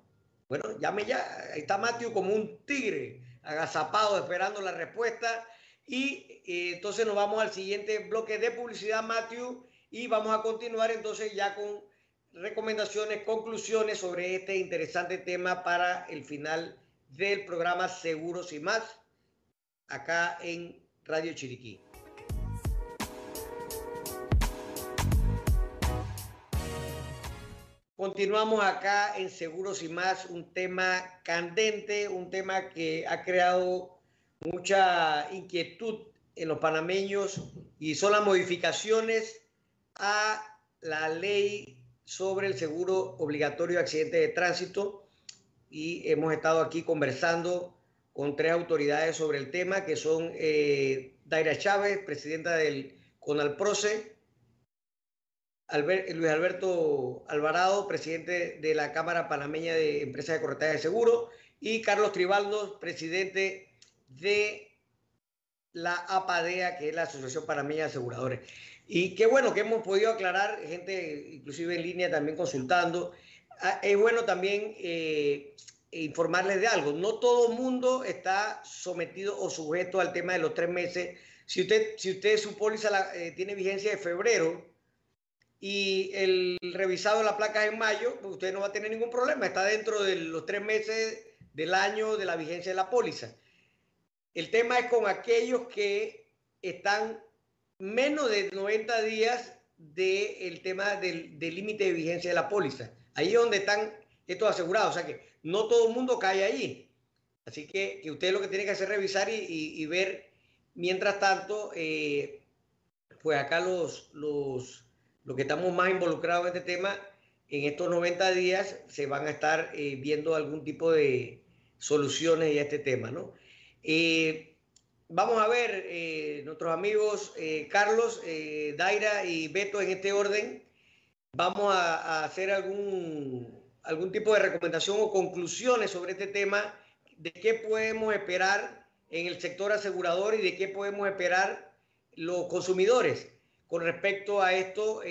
Bueno, llame ya. Ahí está Matthew como un tigre, agazapado, esperando la respuesta. Y eh, entonces nos vamos al siguiente bloque de publicidad, Matthew, y vamos a continuar entonces ya con recomendaciones, conclusiones sobre este interesante tema para el final del programa Seguros y más, acá en Radio Chiriquí. Continuamos acá en Seguros y más, un tema candente, un tema que ha creado mucha inquietud en los panameños y son las modificaciones a la ley sobre el seguro obligatorio de accidentes de tránsito y hemos estado aquí conversando con tres autoridades sobre el tema que son eh, Daira Chávez, presidenta del CONALPROCE, Luis Alberto Alvarado, presidente de la Cámara Panameña de Empresas de Corretaje de Seguro, y Carlos Tribaldo, presidente de la APADEA, que es la Asociación Panameña de Aseguradores. Y qué bueno que hemos podido aclarar, gente inclusive en línea también consultando. Ah, es bueno también eh, informarles de algo. No todo mundo está sometido o sujeto al tema de los tres meses. Si usted, si usted su póliza eh, tiene vigencia de febrero, y el revisado de la placa en mayo, pues usted no va a tener ningún problema, está dentro de los tres meses del año de la vigencia de la póliza. El tema es con aquellos que están menos de 90 días del tema del límite de vigencia de la póliza. Ahí es donde están estos asegurados, o sea que no todo el mundo cae ahí. Así que, que usted lo que tiene que hacer es revisar y, ver, mientras tanto, eh, pues acá los, los que estamos más involucrados en este tema, en estos 90 días se van a estar eh, viendo algún tipo de soluciones a este tema, ¿no? Eh, vamos a ver, nuestros amigos Carlos, Daira y Beto en este orden, vamos a, hacer algún, algún tipo de recomendación o conclusiones sobre este tema, de qué podemos esperar en el sector asegurador y de qué podemos esperar los consumidores con respecto a esto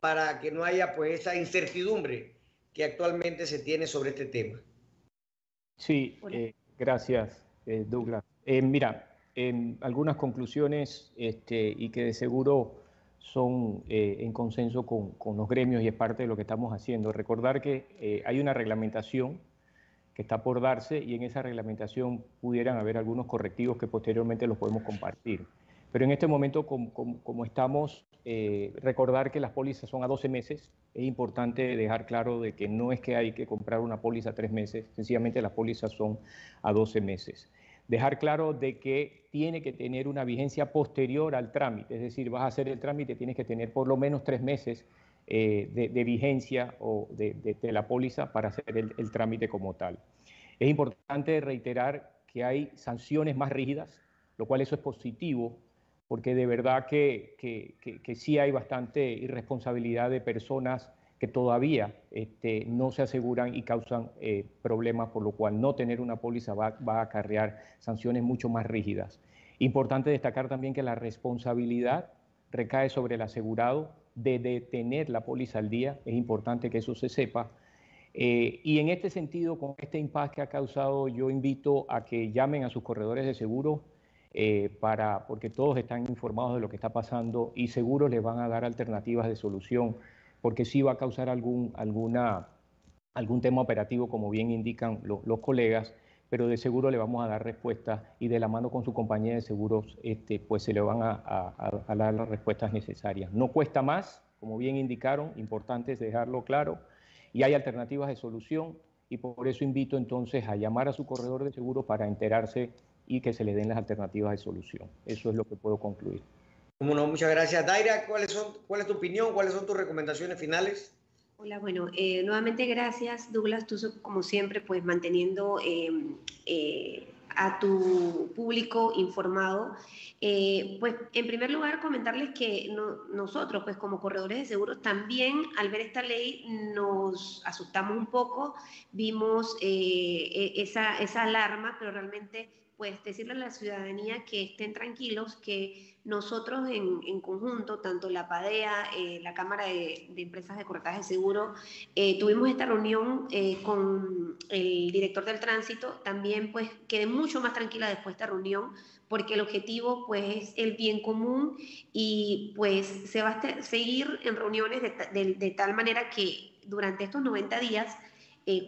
para que no haya pues esa incertidumbre que actualmente se tiene sobre este tema. Sí, gracias, Douglas. Eh, mira, en algunas conclusiones este, y que de seguro son eh, en consenso con, los gremios y es parte de lo que estamos haciendo. Recordar que eh, hay una reglamentación que está por darse y en esa reglamentación pudieran haber algunos correctivos que posteriormente los podemos compartir. Pero en este momento, como, estamos, recordar que las pólizas son a 12 meses. Es importante dejar claro de que no es que hay que comprar una póliza a tres meses, sencillamente las pólizas son a 12 meses dejar claro de que tiene que tener una vigencia posterior al trámite, es decir, vas a hacer el trámite, tienes que tener por lo menos tres meses eh, de, vigencia o de, la póliza para hacer el, trámite como tal. Es importante reiterar que hay sanciones más rígidas, lo cual eso es positivo, porque de verdad que, que sí hay bastante irresponsabilidad de personas que todavía este, no se aseguran y causan eh, problemas, por lo cual no tener una póliza va, a acarrear sanciones mucho más rígidas. Importante destacar también que la responsabilidad recae sobre el asegurado de detener la póliza al día, es importante que eso se sepa. Eh, y en este sentido, con este impasse que ha causado, yo invito a que llamen a sus corredores de seguro eh, para, porque todos están informados de lo que está pasando y seguro les van a dar alternativas de solución porque sí va a causar algún, alguna, algún tema operativo, como bien indican los colegas, pero de seguro le vamos a dar respuesta y de la mano con su compañía de seguros, este, pues se le van a, dar las respuestas necesarias. No cuesta más, como bien indicaron, importante es dejarlo claro, y hay alternativas de solución, y por eso invito entonces a llamar a su corredor de seguros para enterarse y que se le den las alternativas de solución. Eso es lo que puedo concluir. Como muchas gracias. Daira, ¿cuáles son, ¿cuál es tu opinión? ¿Cuáles son tus recomendaciones finales? Hola, bueno, eh, nuevamente gracias, Douglas. Tú, como siempre, pues manteniendo eh, eh, a tu público informado. pues, en primer lugar, comentarles que nosotros, pues, como corredores de seguros, también al ver esta ley nos asustamos un poco, vimos e, esa, esa alarma, pero realmente, pues, decirle a la ciudadanía que estén tranquilos, que nosotros en, conjunto, tanto la PADEA, eh, la Cámara de, Empresas de Corretaje de Seguro, eh, tuvimos esta reunión eh, con el director del tránsito. También pues quedé mucho más tranquila después de esta reunión porque el objetivo pues es el bien común y pues se va a seguir en reuniones de, de tal manera que durante estos 90 días,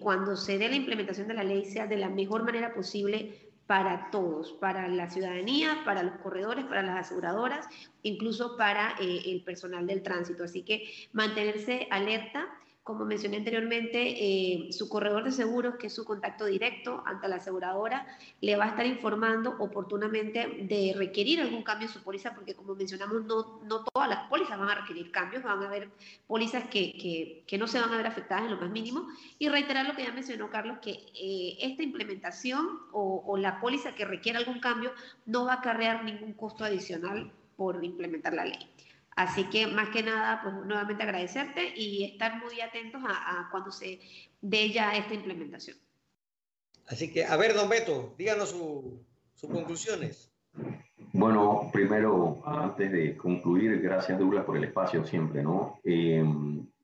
cuando se dé la implementación de la ley, sea de la mejor manera posible para todos, para la ciudadanía, para los corredores, para las aseguradoras, incluso para eh, el personal del tránsito. Así que mantenerse alerta como mencioné anteriormente, eh, su corredor de seguros, que es su contacto directo ante la aseguradora, le va a estar informando oportunamente de requerir algún cambio en su póliza, porque como mencionamos, no, todas las pólizas van a requerir cambios, van a haber pólizas que, que, no se van a ver afectadas en lo más mínimo. Y reiterar lo que ya mencionó Carlos, que eh, esta implementación o, o la póliza que requiera algún cambio no va a acarrear ningún costo adicional por implementar la ley. Así que más que nada, pues nuevamente agradecerte y estar muy atentos a, cuando se dé ya esta implementación. Así que, a ver, don Beto, díganos sus conclusiones. Bueno, primero, antes de concluir, gracias Douglas por el espacio siempre, ¿no? Eh,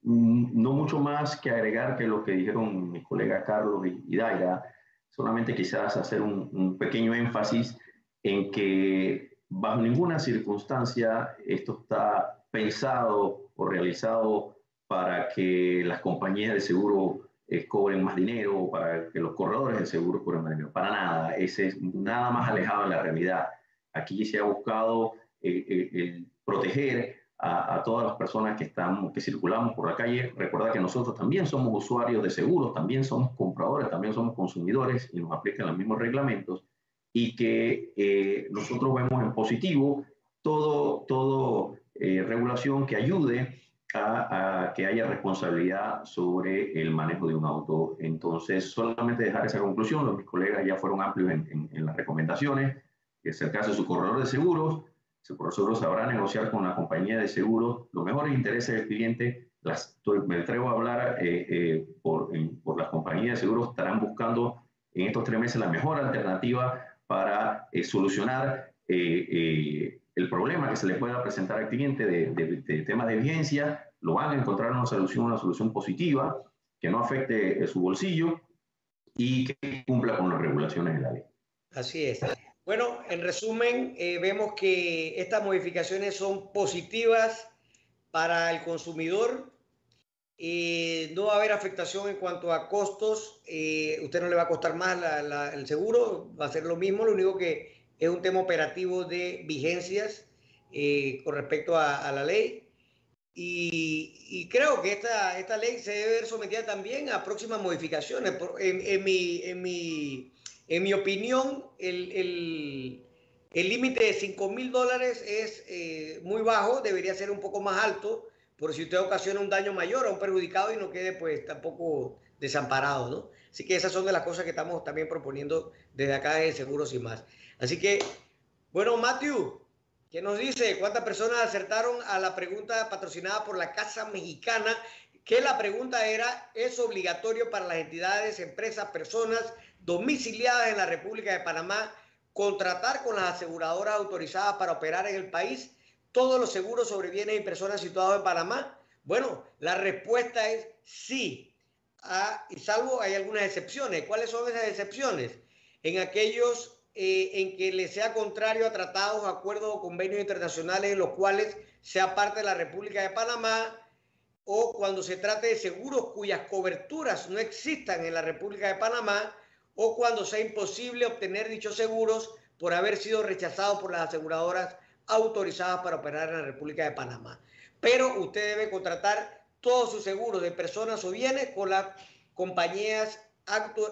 no mucho más que agregar que lo que dijeron mis colegas Carlos y, Daira, solamente quizás hacer un pequeño énfasis en que bajo ninguna circunstancia esto está pensado o realizado para que las compañías de seguro eh, cobren más dinero o para que los corredores de seguro cobren más dinero. Para nada, ese es nada más alejado de la realidad. Aquí se ha buscado eh, eh, proteger a, a, todas las personas que, estamos, que circulamos por la calle. Recuerda que nosotros también somos usuarios de seguros, también somos compradores, también somos consumidores y nos aplican los mismos reglamentos y que eh, nosotros vemos en positivo todo, todo eh, regulación que ayude a, que haya responsabilidad sobre el manejo de un auto. Entonces, solamente dejar esa conclusión, los mis colegas ya fueron amplios en, en, las recomendaciones. que acercarse a su corredor de seguros. Ese corredor de seguros sabrá negociar con la compañía de seguros los mejores intereses del cliente. Las, me atrevo a hablar eh, eh, por, por las compañías de seguros, estarán buscando en estos tres meses la mejor alternativa para eh, solucionar el problema que se le pueda presentar al cliente de, de, temas de vigencia, lo van a encontrar una solución, una solución positiva que no afecte su bolsillo y que cumpla con las regulaciones de la ley. Así es. Bueno, en resumen, eh, vemos que estas modificaciones son positivas para el consumidor. Eh, no va a haber afectación en cuanto a costos. Eh, usted no le va a costar más el seguro, va a ser lo mismo. Lo único que es un tema operativo de vigencias con respecto a, la ley. Y, creo que esta, esta ley se debe ver sometida también a próximas modificaciones. En, mi, en, mi, en mi opinión, el límite de 5 mil dólares es eh, muy bajo, debería ser un poco más alto, por si usted ocasiona un daño mayor a un perjudicado y no quede pues tampoco desamparado, ¿no? Así que esas son de las cosas que estamos también proponiendo desde acá de Seguros y más. Así que, bueno, Matthew, ¿Qué nos dice cuántas personas acertaron a la pregunta patrocinada por la Casa Mexicana, que la pregunta era, ¿es obligatorio para las entidades, empresas, personas domiciliadas en la República de Panamá contratar con las aseguradoras autorizadas para operar en el país todos los seguros sobre bienes y personas situados en Panamá? Bueno, la respuesta es sí, ah, y salvo hay algunas excepciones. ¿Cuáles son esas excepciones? En aquellos eh, en que le sea contrario a tratados, acuerdos o convenios internacionales en los cuales sea parte de la República de Panamá o cuando se trate de seguros cuyas coberturas no existan en la República de Panamá o cuando sea imposible obtener dichos seguros por haber sido rechazados por las aseguradoras autorizadas para operar en la República de Panamá. Pero usted debe contratar todos sus seguros de personas o bienes con las compañías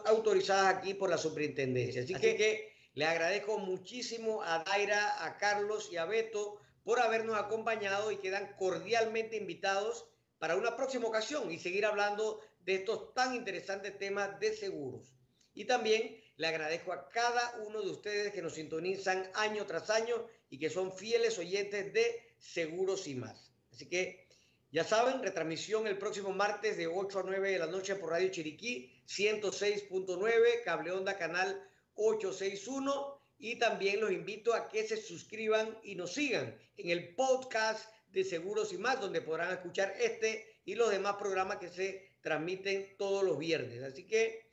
autorizadas aquí por la superintendencia. Así, que le agradezco muchísimo a Daira, a Carlos y a Beto por habernos acompañado y quedan cordialmente invitados para una próxima ocasión y seguir hablando de estos tan interesantes temas de seguros. Y también le agradezco a cada uno de ustedes que nos sintonizan año tras año y que son fieles oyentes de Seguros y más. Así que ya saben, retransmisión el próximo martes de 8 a 9 de la noche por Radio Chiriquí 106.9, Cable Onda Canal 861 y también los invito a que se suscriban y nos sigan en el podcast de Seguros y más, donde podrán escuchar este y los demás programas que se transmiten todos los viernes. Así que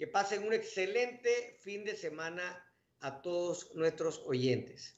que pasen un excelente fin de semana a todos nuestros oyentes.